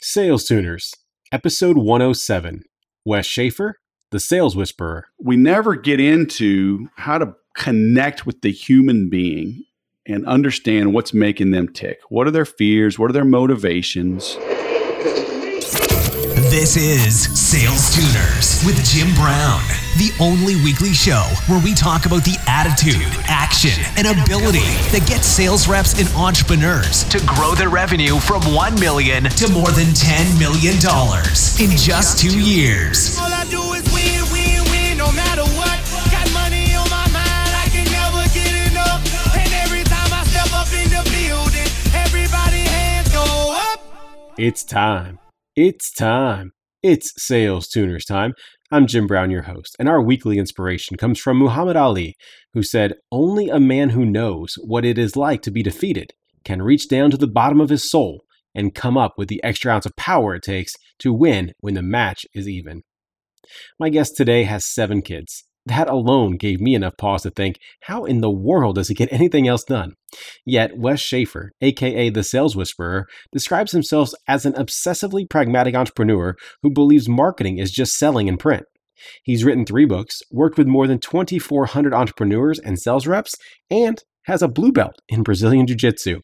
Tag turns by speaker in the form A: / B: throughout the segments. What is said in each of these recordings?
A: Sales Tuners, episode 107. Wes Schaefer, the Sales Whisperer.
B: We never get into how to connect with the human being and understand what's making them tick. What are their fears? What are their motivations?
C: This is Sales Tuners with Jim Brown, the only weekly show where we talk about the attitude, action, and ability that gets sales reps and entrepreneurs to grow their revenue from 1 million to more than 10 million dollars in just 2 years.
D: All I do is win, win, win, no matter what. Got money on my mind, I can never get enough. And every time I step up in the building, everybody hands go up.
A: It's time. It's time. It's Sales Tuners time. I'm Jim Brown, your host, and our weekly inspiration comes from Muhammad Ali, who said, Only a man who knows what it is like to be defeated can reach down to the bottom of his soul and come up with the extra ounce of power it takes to win when the match is even. My guest today has seven kids. That alone gave me enough pause to think, how in the world does he get anything else done? Yet, Wes Schaefer, aka the Sales Whisperer, describes himself as an obsessively pragmatic entrepreneur who believes marketing is just selling in print. He's written three books, worked with more than 2,400 entrepreneurs and sales reps, and has a blue belt in Brazilian Jiu Jitsu.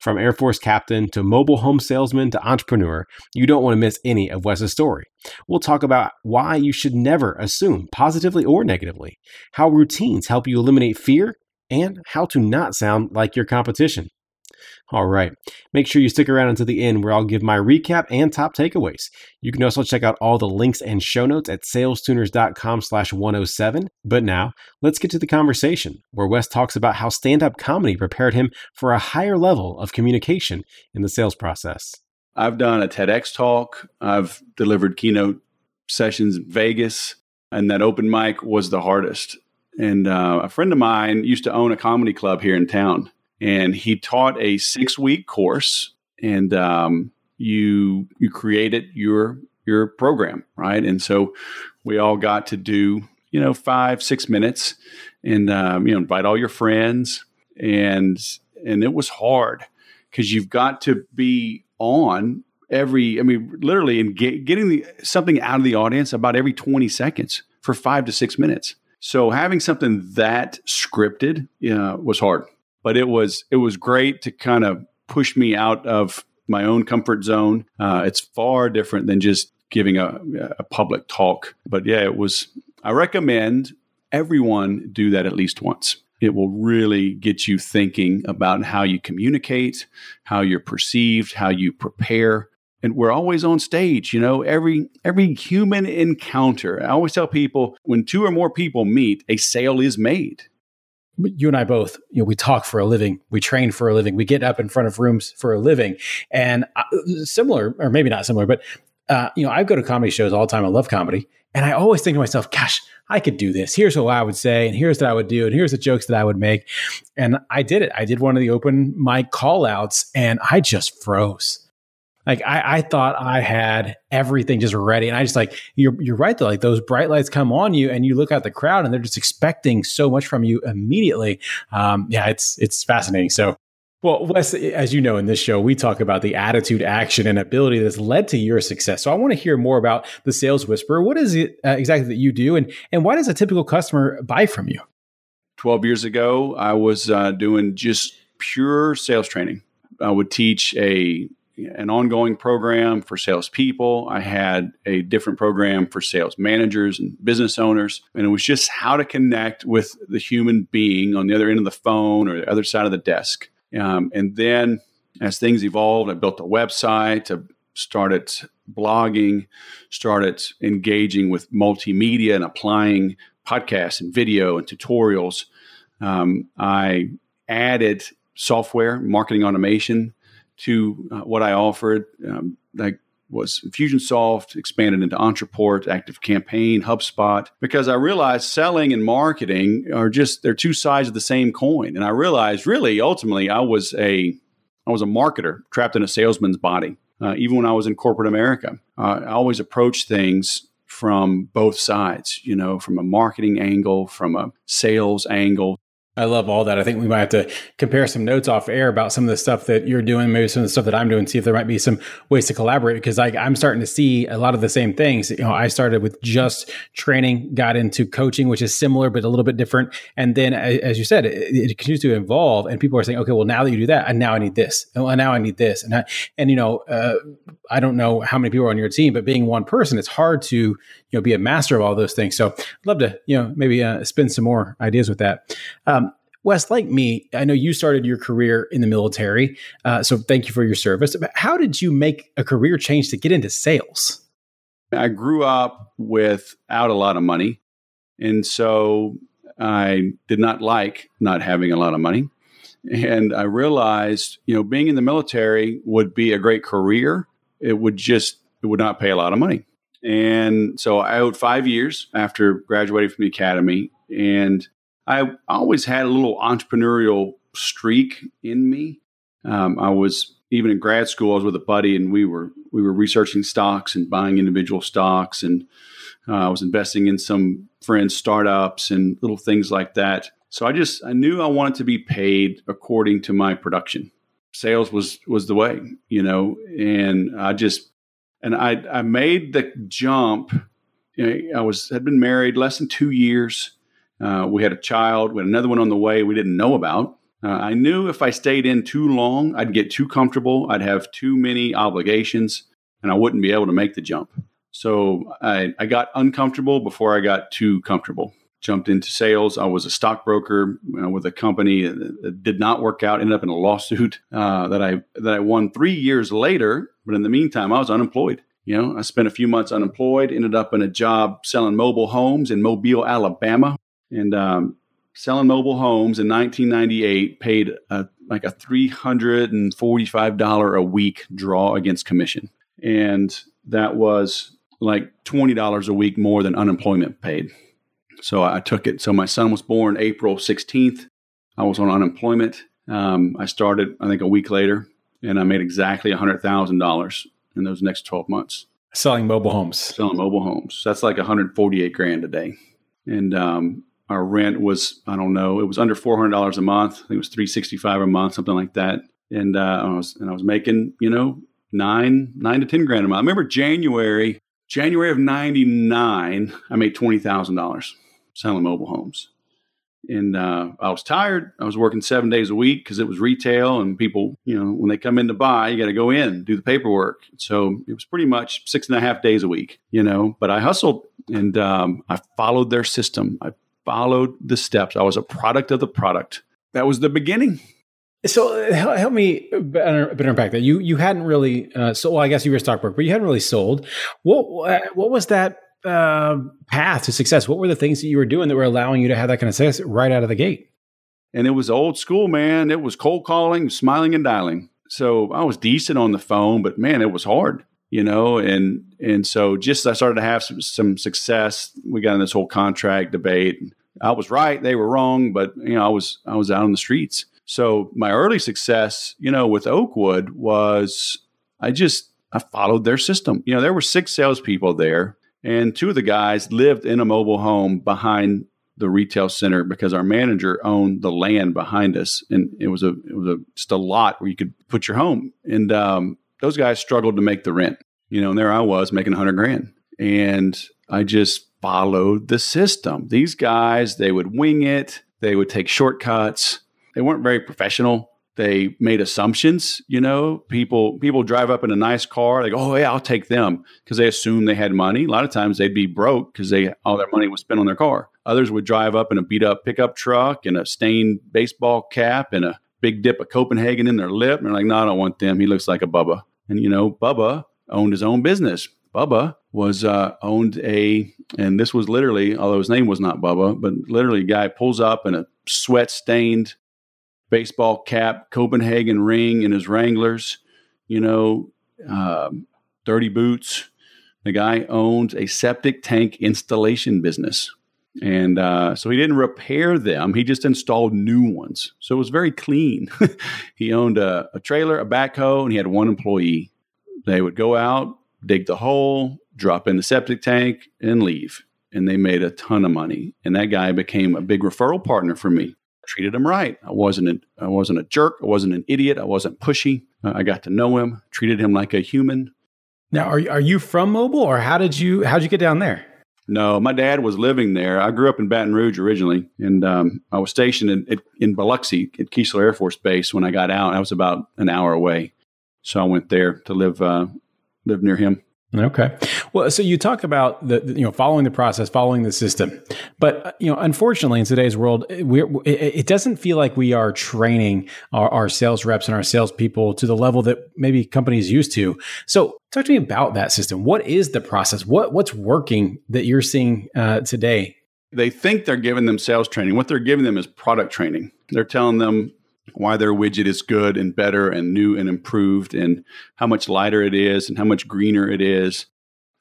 A: From Air Force captain to mobile home salesman to entrepreneur, you don't want to miss any of Wes's story. We'll talk about why you should never assume, positively or negatively, how routines help you eliminate fear, and how to not sound like your competition. All right. Make sure you stick around until the end where I'll give my recap and top takeaways. You can also check out all the links and show notes at salestuners.com slash 107. But now, let's get to the conversation where Wes talks about how stand-up comedy prepared him for a higher level of communication in the sales process.
B: I've done a TEDx talk. I've delivered keynote sessions in Vegas, and that open mic was the hardest. And uh, a friend of mine used to own a comedy club here in town, and he taught a six week course. And um, you you created your your program, right? And so we all got to do you know five six minutes, and um, you know invite all your friends, and and it was hard because you've got to be on every i mean literally in get, getting the, something out of the audience about every 20 seconds for five to six minutes so having something that scripted uh, was hard but it was it was great to kind of push me out of my own comfort zone uh, it's far different than just giving a, a public talk but yeah it was i recommend everyone do that at least once it will really get you thinking about how you communicate, how you're perceived, how you prepare. And we're always on stage, you know, every every human encounter. I always tell people when two or more people meet, a sale is made.
E: You and I both, you know, we talk for a living, we train for a living, we get up in front of rooms for a living, and uh, similar, or maybe not similar, but uh, you know, I go to comedy shows all the time. I love comedy, and I always think to myself, "Gosh, I could do this. Here's what I would say, and here's what I would do, and here's the jokes that I would make." And I did it. I did one of the open mic call outs, and I just froze. Like I, I thought I had everything just ready, and I just like you're you're right though. Like those bright lights come on you, and you look at the crowd, and they're just expecting so much from you immediately. Um, yeah, it's it's fascinating. So well, Wes, as you know, in this show, we talk about the attitude, action, and ability that's led to your success. So I want to hear more about the Sales Whisperer. What is it uh, exactly that you do, and and why does a typical customer buy from you?
B: Twelve years ago, I was uh, doing just pure sales training. I would teach a an ongoing program for salespeople. I had a different program for sales managers and business owners. And it was just how to connect with the human being on the other end of the phone or the other side of the desk. Um, and then as things evolved, I built a website, I started blogging, started engaging with multimedia and applying podcasts and video and tutorials. Um, I added software, marketing automation to uh, what I offered. Um, like was Infusionsoft, expanded into Ontraport, Active Campaign, HubSpot, because I realized selling and marketing are just they're two sides of the same coin. And I realized really ultimately I was a I was a marketer trapped in a salesman's body. Uh, even when I was in corporate America, uh, I always approached things from both sides, you know, from a marketing angle, from a sales angle.
E: I love all that. I think we might have to compare some notes off air about some of the stuff that you're doing, maybe some of the stuff that I'm doing, see if there might be some ways to collaborate because I, I'm starting to see a lot of the same things. You know, I started with just training, got into coaching, which is similar but a little bit different, and then as you said, it, it continues to evolve. And people are saying, okay, well now that you do that, and now I need this, and now I need this, and I, and you know, uh, I don't know how many people are on your team, but being one person, it's hard to you know be a master of all those things. So I'd love to you know maybe uh, spin some more ideas with that. Um, Wes, like me, I know you started your career in the military. Uh, so thank you for your service. But how did you make a career change to get into sales?
B: I grew up without a lot of money. And so I did not like not having a lot of money. And I realized, you know, being in the military would be a great career. It would just, it would not pay a lot of money. And so I owed five years after graduating from the academy. And I always had a little entrepreneurial streak in me. Um, I was even in grad school. I was with a buddy, and we were we were researching stocks and buying individual stocks, and uh, I was investing in some friends' startups and little things like that. So I just I knew I wanted to be paid according to my production. Sales was was the way, you know, and I just and I I made the jump. You know, I was had been married less than two years uh, we had a child. We had another one on the way we didn't know about. Uh, I knew if I stayed in too long, I'd get too comfortable. I'd have too many obligations and I wouldn't be able to make the jump. So I, I got uncomfortable before I got too comfortable. Jumped into sales. I was a stockbroker uh, with a company that did not work out. Ended up in a lawsuit uh, that I that I won three years later. But in the meantime, I was unemployed. You know, I spent a few months unemployed. Ended up in a job selling mobile homes in Mobile, Alabama, and um, selling mobile homes in 1998 paid a, like a $345 a week draw against commission. And that was like $20 a week more than unemployment paid. So I took it. So my son was born April 16th. I was on unemployment. Um, I started, I think, a week later, and I made exactly $100,000 in those next 12 months.
E: Selling mobile homes.
B: Selling mobile homes. That's like 148 grand a day. And um, our rent was I don't know it was under four hundred dollars a month. I think it was three sixty five a month, something like that. And uh, I was and I was making you know nine nine to ten grand a month. I remember January January of ninety nine. I made twenty thousand dollars selling mobile homes. And uh, I was tired. I was working seven days a week because it was retail, and people, you know, when they come in to buy, you got to go in do the paperwork. So it was pretty much six and a half days a week, you know. But I hustled and um, I followed their system. I followed the steps. I was a product of the product. That was the beginning.
E: So help me better, better unpack that. You you hadn't really uh, so well, I guess you were a stockbroker, but you hadn't really sold. What uh, what was that uh, path to success? What were the things that you were doing that were allowing you to have that kind of success right out of the gate?
B: And it was old school, man. It was cold calling, smiling and dialing. So I was decent on the phone, but man, it was hard you know, and and so just I started to have some, some success. We got in this whole contract debate. I was right, they were wrong, but you know, I was I was out on the streets. So my early success, you know, with Oakwood was I just I followed their system. You know, there were six salespeople there, and two of the guys lived in a mobile home behind the retail center because our manager owned the land behind us, and it was a it was a just a lot where you could put your home. And um, those guys struggled to make the rent, you know, and there I was making a hundred grand. And I just followed the system. These guys, they would wing it, they would take shortcuts. They weren't very professional. They made assumptions, you know. People people drive up in a nice car, they go, "Oh yeah, I'll take them," because they assume they had money. A lot of times they'd be broke because they all their money was spent on their car. Others would drive up in a beat up pickup truck and a stained baseball cap and a big dip of Copenhagen in their lip. And they're like, no, I don't want them. He looks like a Bubba. And, you know, Bubba owned his own business. Bubba was uh, owned a, and this was literally, although his name was not Bubba, but literally a guy pulls up in a sweat stained baseball cap, Copenhagen ring in his Wranglers, you know, um, dirty boots. The guy owns a septic tank installation business. And uh, so he didn't repair them, he just installed new ones. So it was very clean. he owned a, a trailer, a backhoe, and he had one employee. They would go out, dig the hole, drop in the septic tank, and leave. And they made a ton of money. And that guy became a big referral partner for me. I treated him right. I wasn't a, I wasn't a jerk. I wasn't an idiot. I wasn't pushy. Uh, I got to know him, treated him like a human.
E: Now, are are you from Mobile, or how did you how did you get down there?
B: No, my dad was living there. I grew up in Baton Rouge originally, and um, I was stationed in, in Biloxi at Keesler Air Force Base when I got out. I was about an hour away, so I went there to live uh, live near him.
E: Okay. Well, so you talk about the, you know following the process, following the system, but uh, you know, unfortunately, in today's world, we it doesn't feel like we are training our, our sales reps and our salespeople to the level that maybe companies used to. So, talk to me about that system. What is the process? What what's working that you're seeing uh, today?
B: They think they're giving them sales training. What they're giving them is product training. They're telling them why their widget is good and better and new and improved and how much lighter it is and how much greener it is.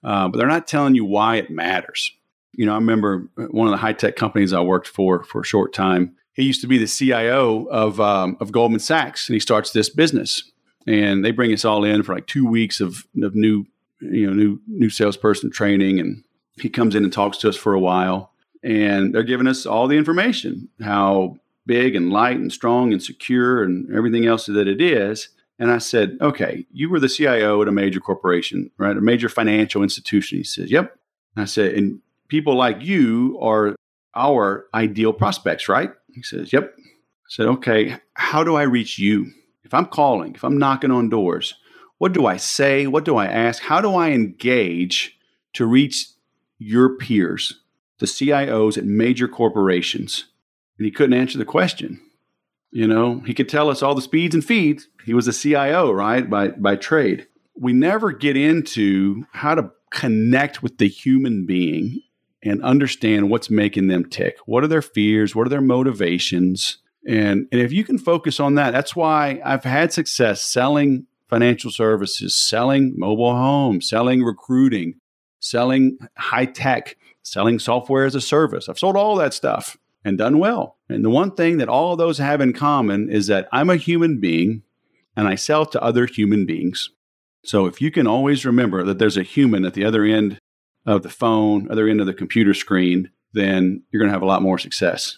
B: Uh, but they're not telling you why it matters. You know, I remember one of the high tech companies I worked for for a short time. He used to be the CIO of um, of Goldman Sachs, and he starts this business. And they bring us all in for like two weeks of, of new, you know, new new salesperson training, and he comes in and talks to us for a while. And they're giving us all the information how big and light and strong and secure and everything else that it is. And I said, okay, you were the CIO at a major corporation, right? A major financial institution. He says, yep. And I said, and people like you are our ideal prospects, right? He says, yep. I said, okay, how do I reach you? If I'm calling, if I'm knocking on doors, what do I say? What do I ask? How do I engage to reach your peers, the CIOs at major corporations? And he couldn't answer the question. You know, he could tell us all the speeds and feeds. He was a CIO, right, by by trade. We never get into how to connect with the human being and understand what's making them tick. What are their fears? What are their motivations? And and if you can focus on that, that's why I've had success selling financial services, selling mobile homes, selling recruiting, selling high tech, selling software as a service. I've sold all that stuff and done well. And the one thing that all of those have in common is that I'm a human being and I sell to other human beings. So if you can always remember that there's a human at the other end of the phone, other end of the computer screen, then you're going to have a lot more success.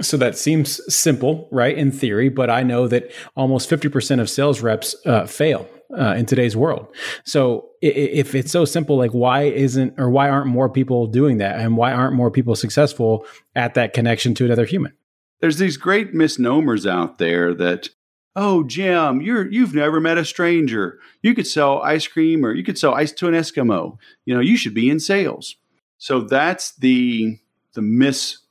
E: So that seems simple, right, in theory, but I know that almost 50% of sales reps uh, fail uh, in today's world. So if it's so simple, like why isn't or why aren't more people doing that, and why aren't more people successful at that connection to another human?
B: There's these great misnomers out there that oh jim you're you've never met a stranger you could sell ice cream or you could sell ice to an eskimo you know you should be in sales so that's the the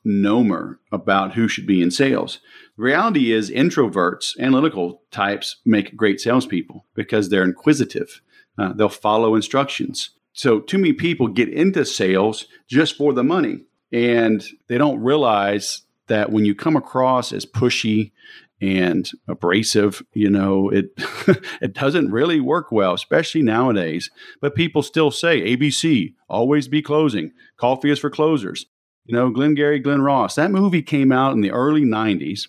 B: misnomer about who should be in sales the reality is, introverts, analytical types, make great salespeople because they're inquisitive. Uh, they'll follow instructions. So, too many people get into sales just for the money, and they don't realize that when you come across as pushy and abrasive, you know, it it doesn't really work well, especially nowadays. But people still say ABC, always be closing. Coffee is for closers. You know, Glengarry Glen Ross. That movie came out in the early 90s.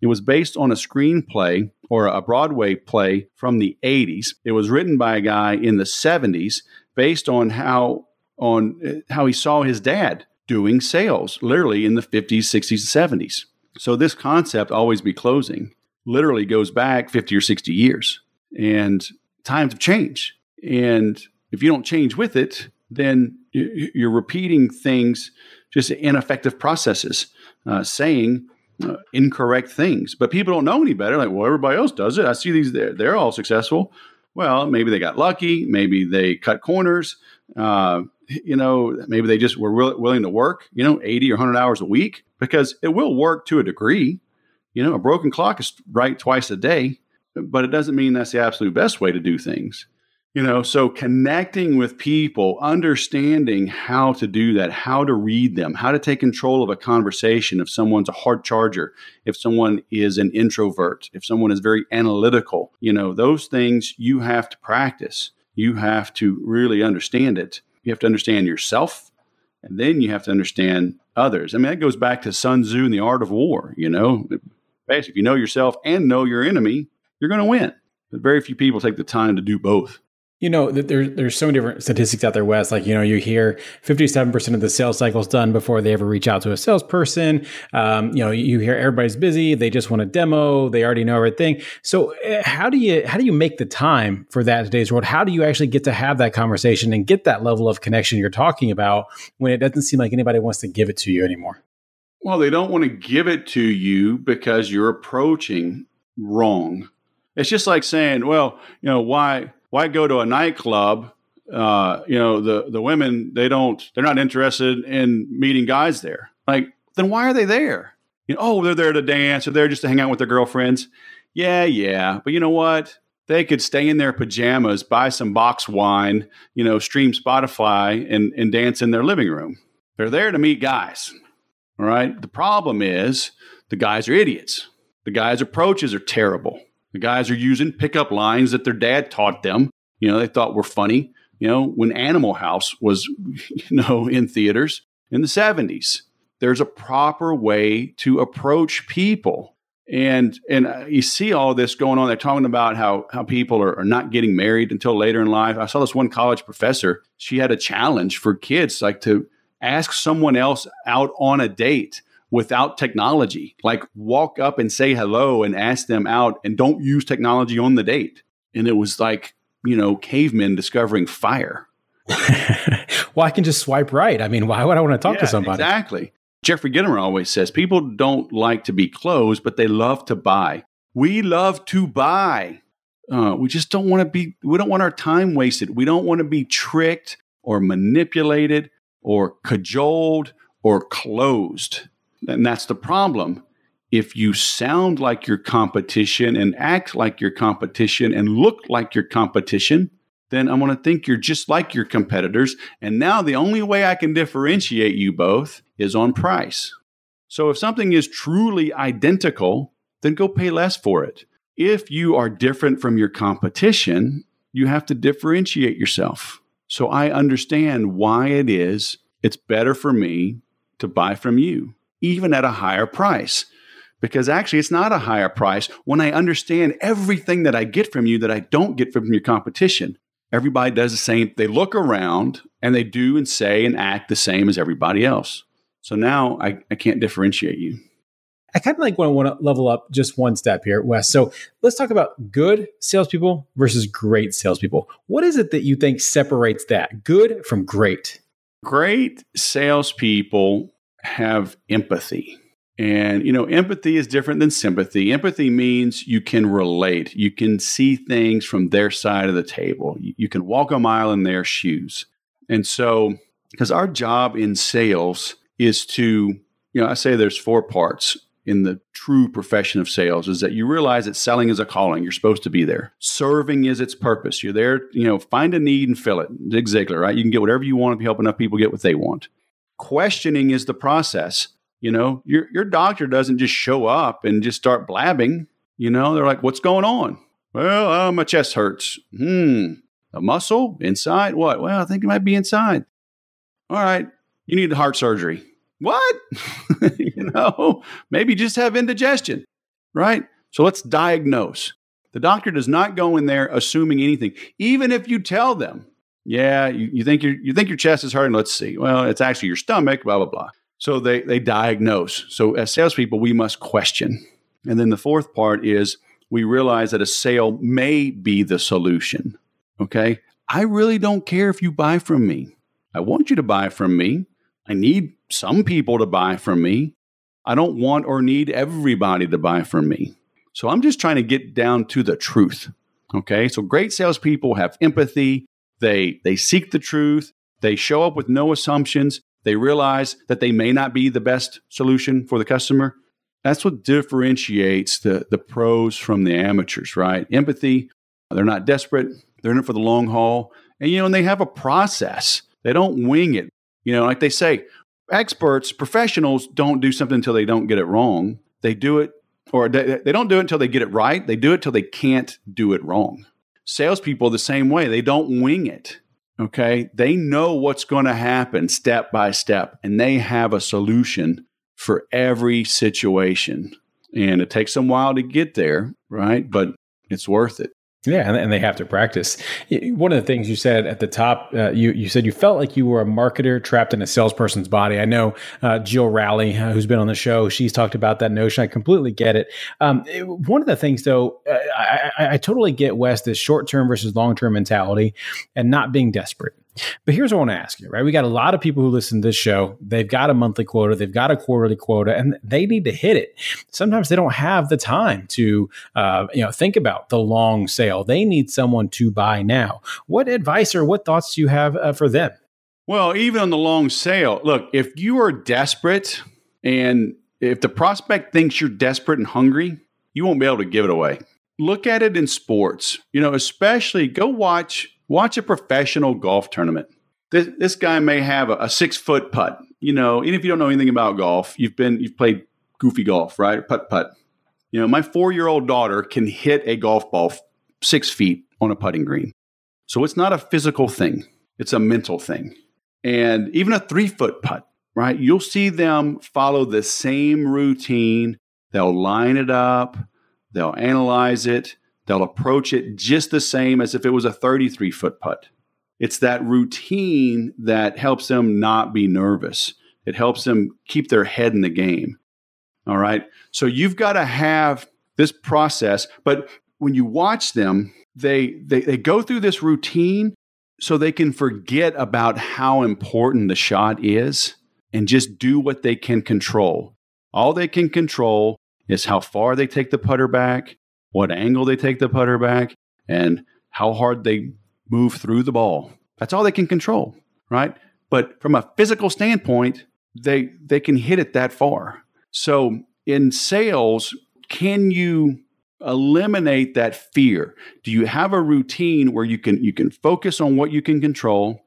B: It was based on a screenplay or a Broadway play from the 80s. It was written by a guy in the 70s based on how on uh, how he saw his dad doing sales literally in the 50s, 60s, and 70s. So this concept always be closing literally goes back 50 or 60 years. And times have changed. And if you don't change with it, then you're repeating things, just ineffective processes, uh, saying uh, incorrect things. But people don't know any better. Like, well, everybody else does it. I see these; they're, they're all successful. Well, maybe they got lucky. Maybe they cut corners. Uh, you know, maybe they just were will, willing to work. You know, eighty or hundred hours a week because it will work to a degree. You know, a broken clock is right twice a day, but it doesn't mean that's the absolute best way to do things. You know, so connecting with people, understanding how to do that, how to read them, how to take control of a conversation. If someone's a hard charger, if someone is an introvert, if someone is very analytical, you know, those things you have to practice. You have to really understand it. You have to understand yourself, and then you have to understand others. I mean, that goes back to Sun Tzu and the art of war. You know, basically, if you know yourself and know your enemy, you're going to win. But very few people take the time to do both.
E: You know, there, there's so many different statistics out there, Wes. Like, you know, you hear 57% of the sales cycle's done before they ever reach out to a salesperson. Um, you know, you hear everybody's busy. They just want a demo. They already know everything. So uh, how do you, how do you make the time for that in today's world? How do you actually get to have that conversation and get that level of connection you're talking about when it doesn't seem like anybody wants to give it to you anymore?
B: Well, they don't want to give it to you because you're approaching wrong. It's just like saying, well, you know, why, why go to a nightclub? Uh, you know, the the women they don't they're not interested in meeting guys there. Like, then why are they there? You know, oh, they're there to dance or they're just to hang out with their girlfriends. Yeah, yeah, but you know what? They could stay in their pajamas, buy some box wine, you know, stream Spotify and and dance in their living room. They're there to meet guys. All right. The problem is the guys are idiots. The guys' approaches are terrible. The guys are using pickup lines that their dad taught them. You know, they thought were funny. You know, when Animal House was, you know, in theaters in the 70s, there's a proper way to approach people. And and uh, you see all this going on. They're talking about how how people are, are not getting married until later in life. I saw this one college professor. She had a challenge for kids, like to ask someone else out on a date without technology. Like walk up and say hello and ask them out and don't use technology on the date. And it was like, you know, cavemen discovering fire.
E: well, I can just swipe right. I mean, why would I want to talk
B: Yeah,
E: to somebody?
B: Exactly. Jeffrey Gitomer always says people don't like to be closed, but they love to buy. We love to buy. Uh, we just don't want to be, we don't want our time wasted. We don't want to be tricked or manipulated or cajoled or closed. And that's the problem. If you sound like your competition and act like your competition and look like your competition, then I'm going to think you're just like your competitors. And now the only way I can differentiate you both is on price. So if something is truly identical, then go pay less for it. If you are different from your competition, you have to differentiate yourself. So I understand why it is it's better for me to buy from you, even at a higher price. Because actually, it's not a higher price when I understand everything that I get from you that I don't get from your competition. Everybody does the same. They look around and they do and say and act the same as everybody else. So now I, I can't differentiate you.
E: I kind of like want to want to level up just one step here, Wes. So let's talk about good salespeople versus great salespeople. What is it that you think separates that good from great?
B: Great salespeople have empathy. And, you know, empathy is different than sympathy. Empathy means you can relate, you can see things from their side of the table, you, can walk a mile in their shoes. And so, because our job in sales is to, you know, I say there's four parts in the true profession of sales is that you realize that selling is a calling. You're supposed to be there. Serving is its purpose. You're there, you know, find a need and fill it. Zig Ziglar, right? You can get whatever you want if you help enough people get what they want. Questioning is the process. You know, your your doctor doesn't just show up and just start blabbing. You know, they're like, "What's going on?" Well, uh, my chest hurts. Hmm, a muscle inside? What? Well, I think it might be inside. All right, you need heart surgery. What? you know, maybe just have indigestion, right? So let's diagnose. The doctor does not go in there assuming anything, even if you tell them, "Yeah, you, you think your you think your chest is hurting." Let's see. Well, it's actually your stomach. Blah blah blah. So they they diagnose. So as salespeople, we must question. And then the fourth part is we realize that a sale may be the solution. Okay, I really don't care if you buy from me. I want you to buy from me. I need some people to buy from me. I don't want or need everybody to buy from me. So I'm just trying to get down to the truth. Okay. So great salespeople have empathy. They they seek the truth. They show up with no assumptions. They realize that they may not be the best solution for the customer. That's what differentiates the, the pros from the amateurs, right? Empathy. They're not desperate. They're in it for the long haul. And, you know, and they have a process. They don't wing it. You know, like they say, experts, professionals don't do something until they don't get it wrong. They do it, or they, they don't do it until they get it right. They do it till they can't do it wrong. Salespeople, the same way, they don't wing it. Okay. They know what's going to happen step by step, and they have a solution for every situation. And it takes them a while to get there, right? But it's worth it.
E: Yeah, and, they have to practice. One of the things you said at the top, uh, you you said you felt like you were a marketer trapped in a salesperson's body. I know uh, Jill Rowley, uh, who's been on the show, she's talked about that notion. I completely get it. Um, it- one of the things, though, uh, I, I, I totally get Wes this short term versus long term mentality, and not being desperate. But here's what I want to ask you, right? We got a lot of people who listen to this show. They've got a monthly quota, they've got a quarterly quota, and they need to hit it. Sometimes they don't have the time to, uh, you know, think about the long sale. They need someone to buy now. What advice or what thoughts do you have uh, for them?
B: Well, even on the long sale, look, if you are desperate and if the prospect thinks you're desperate and hungry, you won't be able to give it away. Look at it in sports, you know, especially go watch watch a professional golf tournament. This, this guy may have a, a six foot putt. You know, even if you don't know anything about golf, you've been you've played goofy golf, right? Putt putt. You know, my four year old daughter can hit a golf ball six feet on a putting green. So it's not a physical thing; it's a mental thing and even a three foot putt, right? You'll see them follow the same routine. They'll line it up, they'll analyze it, they'll approach it just the same as if it was a 33 foot putt. It's that routine that helps them not be nervous. It helps them keep their head in the game. All right. So you've got to have this process, but when you watch them, they, they, they go through this routine so they can forget about how important the shot is and just do what they can control. All they can control is how far they take the putter back, what angle they take the putter back, and how hard they move through the ball. That's all they can control, right? But from a physical standpoint, they they can hit it that far. So in sales, can you eliminate that fear? Do you have a routine where you can you can focus on what you can control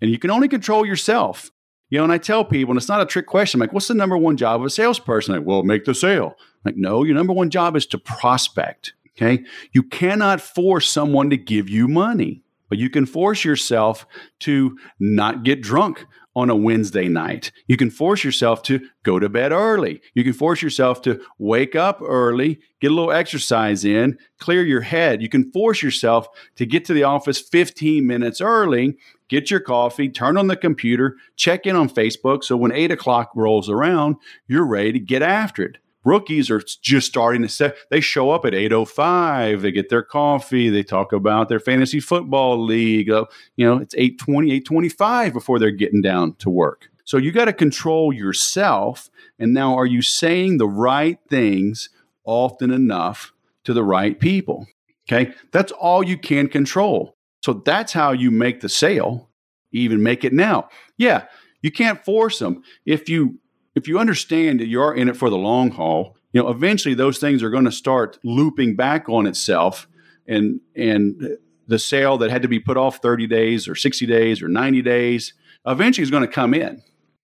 B: and you can only control yourself? You know, and I tell people, and it's not a trick question, I'm like, what's the number one job of a salesperson? Like, well, make the sale. I'm like, no, your number one job is to prospect. Okay. You cannot force someone to give you money, but you can force yourself to not get drunk on a Wednesday night. You can force yourself to go to bed early. You can force yourself to wake up early, get a little exercise in, clear your head. You can force yourself to get to the office 15 minutes early, get your coffee, turn on the computer, check in on Facebook. So when eight o'clock rolls around, you're ready to get after it rookies are just starting to set they show up at 805 they get their coffee they talk about their fantasy football league uh, you know it's 820 825 before they're getting down to work. So you got to control yourself and now are you saying the right things often enough to the right people? Okay that's all you can control. So that's how you make the sale even make it now. Yeah you can't force them if you if you understand that you are in it for the long haul, you know, eventually those things are going to start looping back on itself and and the sale that had to be put off 30 days or 60 days or 90 days eventually is going to come in.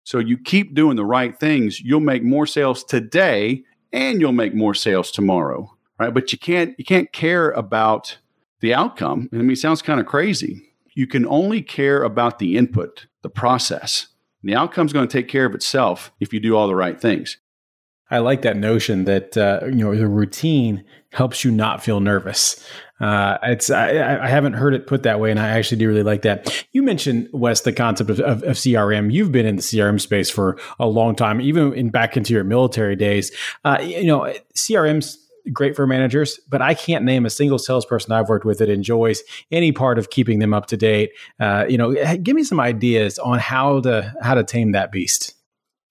B: So you keep doing the right things, you'll make more sales today and you'll make more sales tomorrow, right? But you can't you can't care about the outcome. And I mean, it sounds kind of crazy. You can only care about the input, the process. And the outcome's going to take care of itself if you do all the right things.
E: I like that notion that uh, you know the routine helps you not feel nervous. Uh, it's I, I, haven't heard it put that way, and I actually do really like that. You mentioned Wes the concept of, of, of CRM. You've been in the CRM space for a long time, even in back into your military days. Uh, you know, CRM's great for managers, but I can't name a single salesperson I've worked with that enjoys any part of keeping them up to date. Uh, you know, give me some ideas on how to how to tame that beast.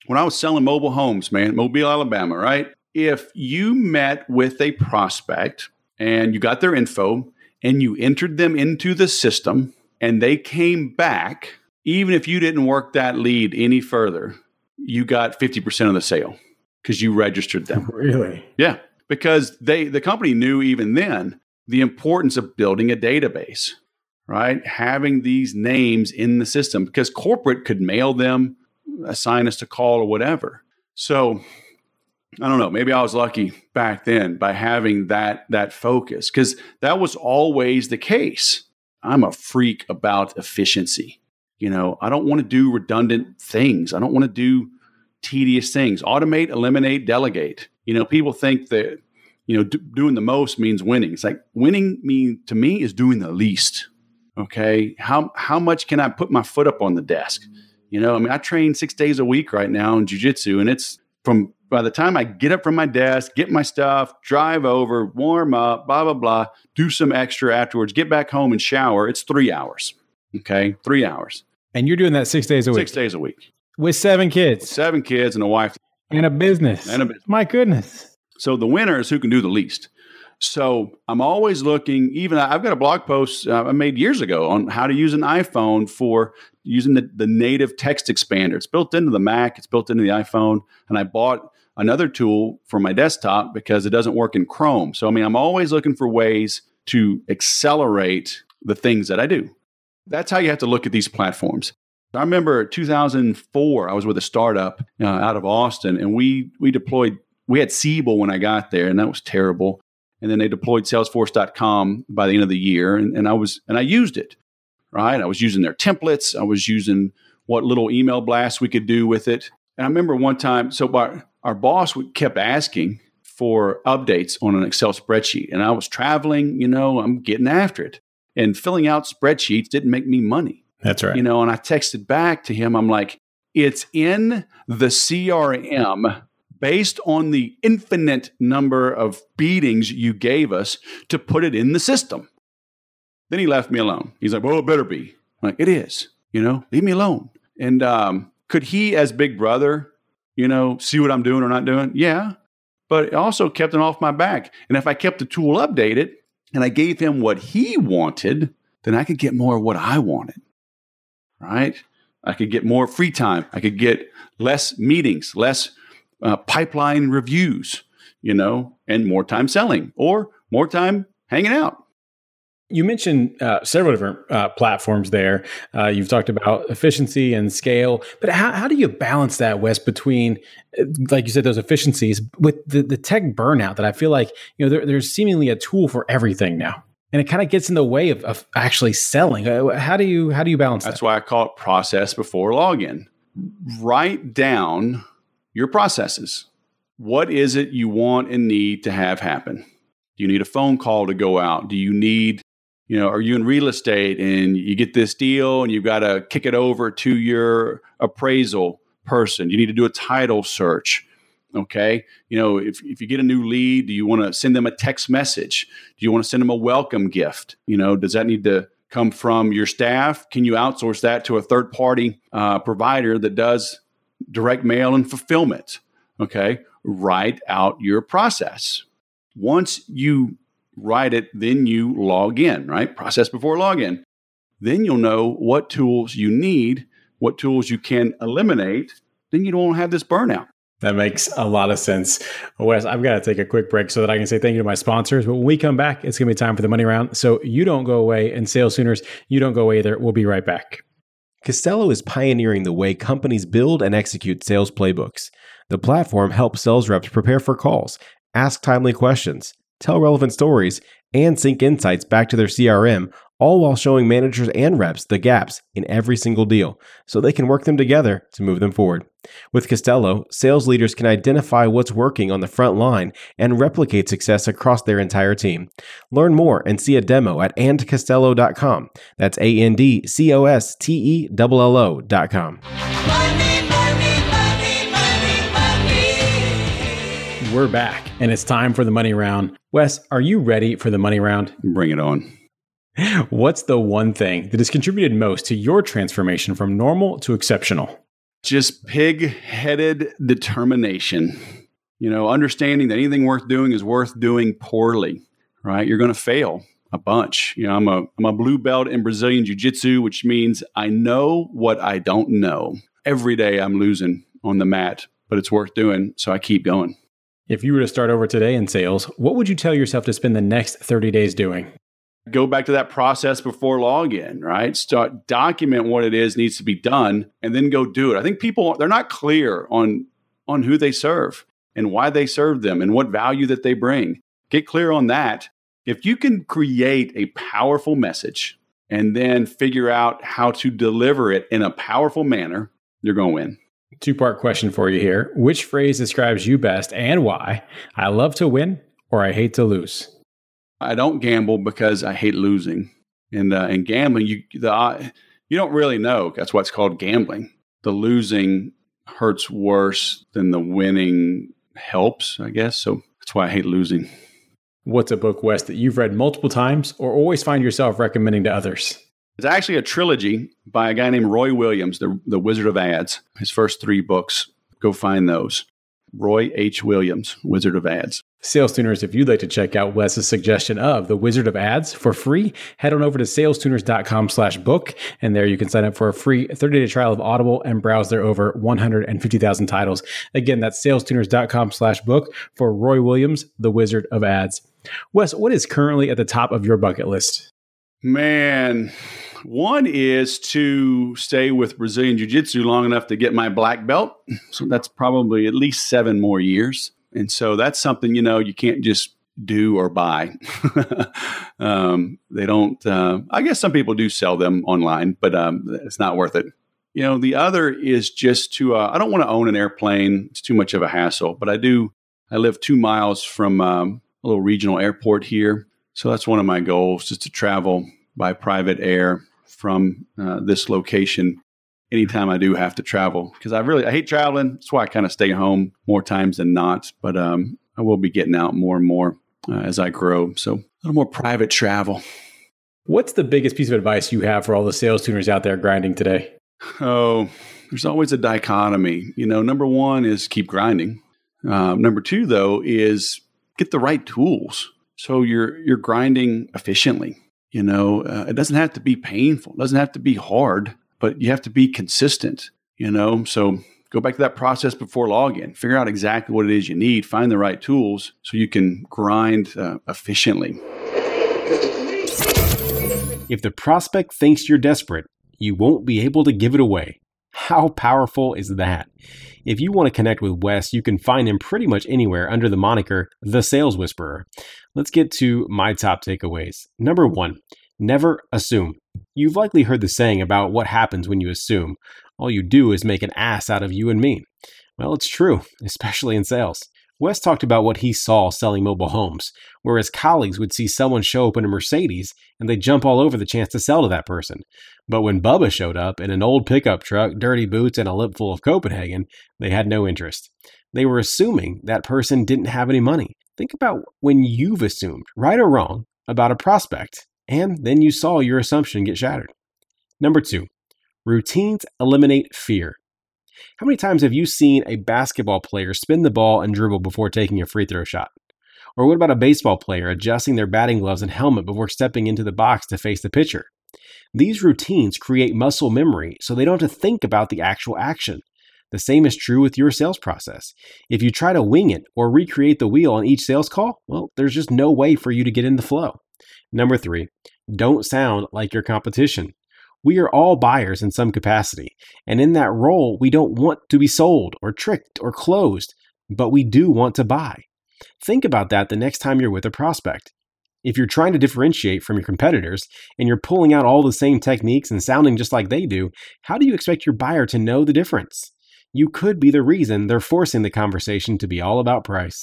B: When I was selling mobile homes, man, Mobile, Alabama, right? If you met with a prospect and you got their info and you entered them into the system and they came back, even if you didn't work that lead any further, you got 50% of the sale because you registered them.
E: Really?
B: Yeah because they the company knew even then the importance of building a database right? Having these names in the system because corporate could mail them assign us a call or whatever. So i don't know maybe i was lucky back then by having that that focus because that was always the case. I'm a freak about efficiency. You know i don't want to do redundant things. I don't want to do tedious things automate eliminate delegate you know people think that you know, d- doing the most means winning. It's like winning mean to me is doing the least. Okay, how how much can I put my foot up on the desk? You know, I mean, I train six days a week right now in jujitsu, and it's from by the time I get up from my desk, get my stuff, drive over, warm up, blah blah blah, do some extra afterwards, get back home and shower. It's three hours. Okay, three hours,
E: And you're doing that six days a week
B: six days a week,
E: with seven kids
B: seven kids and a wife.
E: and a business.
B: And a business.
E: My goodness.
B: So the winner is who can do the least. So I'm always looking. Even I've got a blog post uh, I made years ago on how to use an iPhone for using the, the native text expander. It's built into the Mac. It's built into the iPhone. And I bought another tool for my desktop because it doesn't work in Chrome. So I mean, I'm always looking for ways to accelerate the things that I do. That's how you have to look at these platforms. I remember 2004, I was with a startup uh, out of Austin, and we we deployed. We had Siebel when I got there, and that was terrible. And then they deployed Salesforce.com by the end of the year, and, and I was and I used it. Right, I was using their templates. I was using what little email blasts we could do with it. And I remember one time, so our, our boss would- kept asking for updates on an Excel spreadsheet, and I was traveling. You know, I'm getting after it, and filling out spreadsheets didn't make me money
E: That's right.
B: you know, and I texted back to him. I'm like, it's in the CRM based on the infinite number of beatings you gave us to put it in the system. Then he left me alone. He's like, well, it better be. I'm like, it is, you know, leave me alone. And um, could he, as big brother, you know, see what I'm doing or not doing? Yeah. But it also kept it off my back. And if I kept the tool updated and I gave him what he wanted, then I could get more of what I wanted right? I could get more free time. I could get less meetings, less uh, pipeline reviews, you know, and more time selling or more time hanging out.
E: You mentioned uh, several different uh, platforms there. Uh, you've talked about efficiency and scale, but how, how do you balance that, Wes, between, uh, like you said, those efficiencies with the, the tech burnout that I feel like, you know, there, there's seemingly a tool for everything now. And it kind of gets in the way of, of actually selling. Uh, How do you how do you balance
B: That's
E: that?
B: why I call it process before login. Write down your processes. What is it you want and need to have happen? Do you need a phone call to go out? Do you need, you know, are you in real estate and you get this deal and you've got to kick it over to your appraisal person? You need to do a title search. Okay. You know, if, if you get a new lead, do you want to send them a text message? Do you want to send them a welcome gift? You know, does that need to come from your staff? Can you outsource that to a third party uh, provider that does direct mail and fulfillment? Okay. Write out your process. Once you write it, then you log in, right? Process before login. Then you'll know what tools you need, what tools you can eliminate. Then you don't have this burnout.
E: That makes a lot of sense. Wes, I've got to take a quick break so that I can say thank you to my sponsors. But when we come back, it's going to be time for the money round. So you don't go away, and Sales Tuners, you don't go away either. We'll be right back.
A: Costello is pioneering the way companies build and execute sales playbooks. The platform helps sales reps prepare for calls, ask timely questions, tell relevant stories, and sync insights back to their CRM, all while showing managers and reps the gaps in every single deal so they can work them together to move them forward. With Costello, sales leaders can identify what's working on the front line and replicate success across their entire team. Learn more and see a demo at andcostello.com. That's A N D C O S T E L L O.com.
D: Money, money, money, money, money.
E: We're back, and it's time for the money round. Wes, are you ready for the money round?
B: Bring it on.
E: What's the one thing that has contributed most to your transformation from normal to exceptional?
B: just pig headed determination. You know, understanding that anything worth doing is worth doing poorly, right? You're going to fail a bunch. You know, I'm a, I'm a blue belt in Brazilian Jiu Jitsu, which means I know what I don't know. Every day I'm losing on the mat, but it's worth doing. So I keep going.
E: If you were to start over today in sales, what would you tell yourself to spend the next 30 days doing?
B: Go back to that process before login, right? Start document what it is needs to be done and then go do it. I think people they're not clear on on who they serve and why they serve them and what value that they bring. Get clear on that. If you can create a powerful message and then figure out how to deliver it in a powerful manner, you're going to win.
E: Two part question for you here. Which phrase describes you best and why? I love to win or I hate to lose?
B: I don't gamble because I hate losing. And uh, and gambling, you the uh, you don't really know. That's what's called gambling. The losing hurts worse than the winning helps, I guess. So that's why I hate losing.
E: What's a book, Wes, that you've read multiple times or always find yourself recommending to others?
B: It's actually a trilogy by a guy named Roy Williams, the, the Wizard of Ads. His first three books. Go find those. Roy H. Williams, Wizard of Ads.
E: Sales tuners, if you'd like to check out Wes's suggestion of the Wizard of Ads for free, head on over to salestuners.com slash book. And there you can sign up for a free 30 day trial of Audible and browse their over 150,000 titles. Again, that's salestuners.com slash book for Roy Williams, the Wizard of Ads. Wes, what is currently at the top of your bucket list?
B: Man, one is to stay with Brazilian Jiu Jitsu long enough to get my black belt. So that's probably at least seven more years. And so that's something, you know, you can't just do or buy. um, they don't, uh, I guess some people do sell them online, but um, it's not worth it. You know, the other is just to, uh, I don't want to own an airplane. It's too much of a hassle, but I do, I live two miles from um, a little regional airport here. So that's one of my goals, just to travel by private air from uh, this location anytime I do have to travel because I really I hate traveling. That's why I kind of stay home more times than not. But um, I will be getting out more and more uh, as I grow. So a little more private travel.
E: What's the biggest piece of advice you have for all the sales tuners out there grinding today?
B: Oh, there's always a dichotomy. You know, number one is keep grinding. Um, number two, though, is get the right tools so you're you're grinding efficiently. You know, uh, it doesn't have to be painful. It doesn't have to be hard but you have to be consistent, you know? So go back to that process before login, figure out exactly what it is you need, find the right tools so you can grind uh, efficiently.
A: If the prospect thinks you're desperate, you won't be able to give it away. How powerful is that? If you want to connect with Wes, you can find him pretty much anywhere under the moniker The Sales Whisperer. Let's get to my top takeaways. Number one, never assume. You've likely heard the saying about what happens when you assume. All you do is make an ass out of you and me. Well, it's true, especially in sales. Wes talked about what he saw selling mobile homes, where his colleagues would see someone show up in a Mercedes and they'd jump all over the chance to sell to that person. But when Bubba showed up in an old pickup truck, dirty boots, and a lip full of Copenhagen, they had no interest. They were assuming that person didn't have any money. Think about when you've assumed, right or wrong, about a prospect and then you saw your assumption get shattered. Number two, routines eliminate fear. How many times have you seen a basketball player spin the ball and dribble before taking a free throw shot? Or what about a baseball player adjusting their batting gloves and helmet before stepping into the box to face the pitcher? These routines create muscle memory so they don't have to think about the actual action. The same is true with your sales process. If you try to wing it or recreate the wheel on each sales call, well, there's just no way for you to get in the flow. Number three, don't sound like your competition. We are all buyers in some capacity, and in that role, we don't want to be sold or tricked or closed, but we do want to buy. Think about that the next time you're with a prospect. If you're trying to differentiate from your competitors and you're pulling out all the same techniques and sounding just like they do, how do you expect your buyer to know the difference? You could be the reason they're forcing the conversation to be all about price.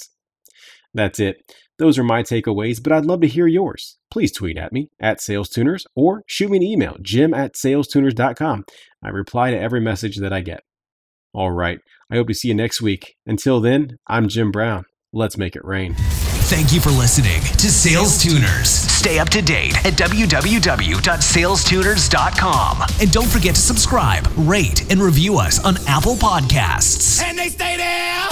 A: That's it. Those are my takeaways, but I'd love to hear yours. Please tweet at me at SalesTuners or shoot me an email, jim at salestuners.com. I reply to every message that I get. All right. I hope to see you next week. Until then, I'm Jim Brown. Let's make it rain.
C: Thank you for listening to Sales Tuners. Stay up to date at www.salestuners.com. And don't forget to subscribe, rate, and review us on Apple Podcasts.
D: And they stay there.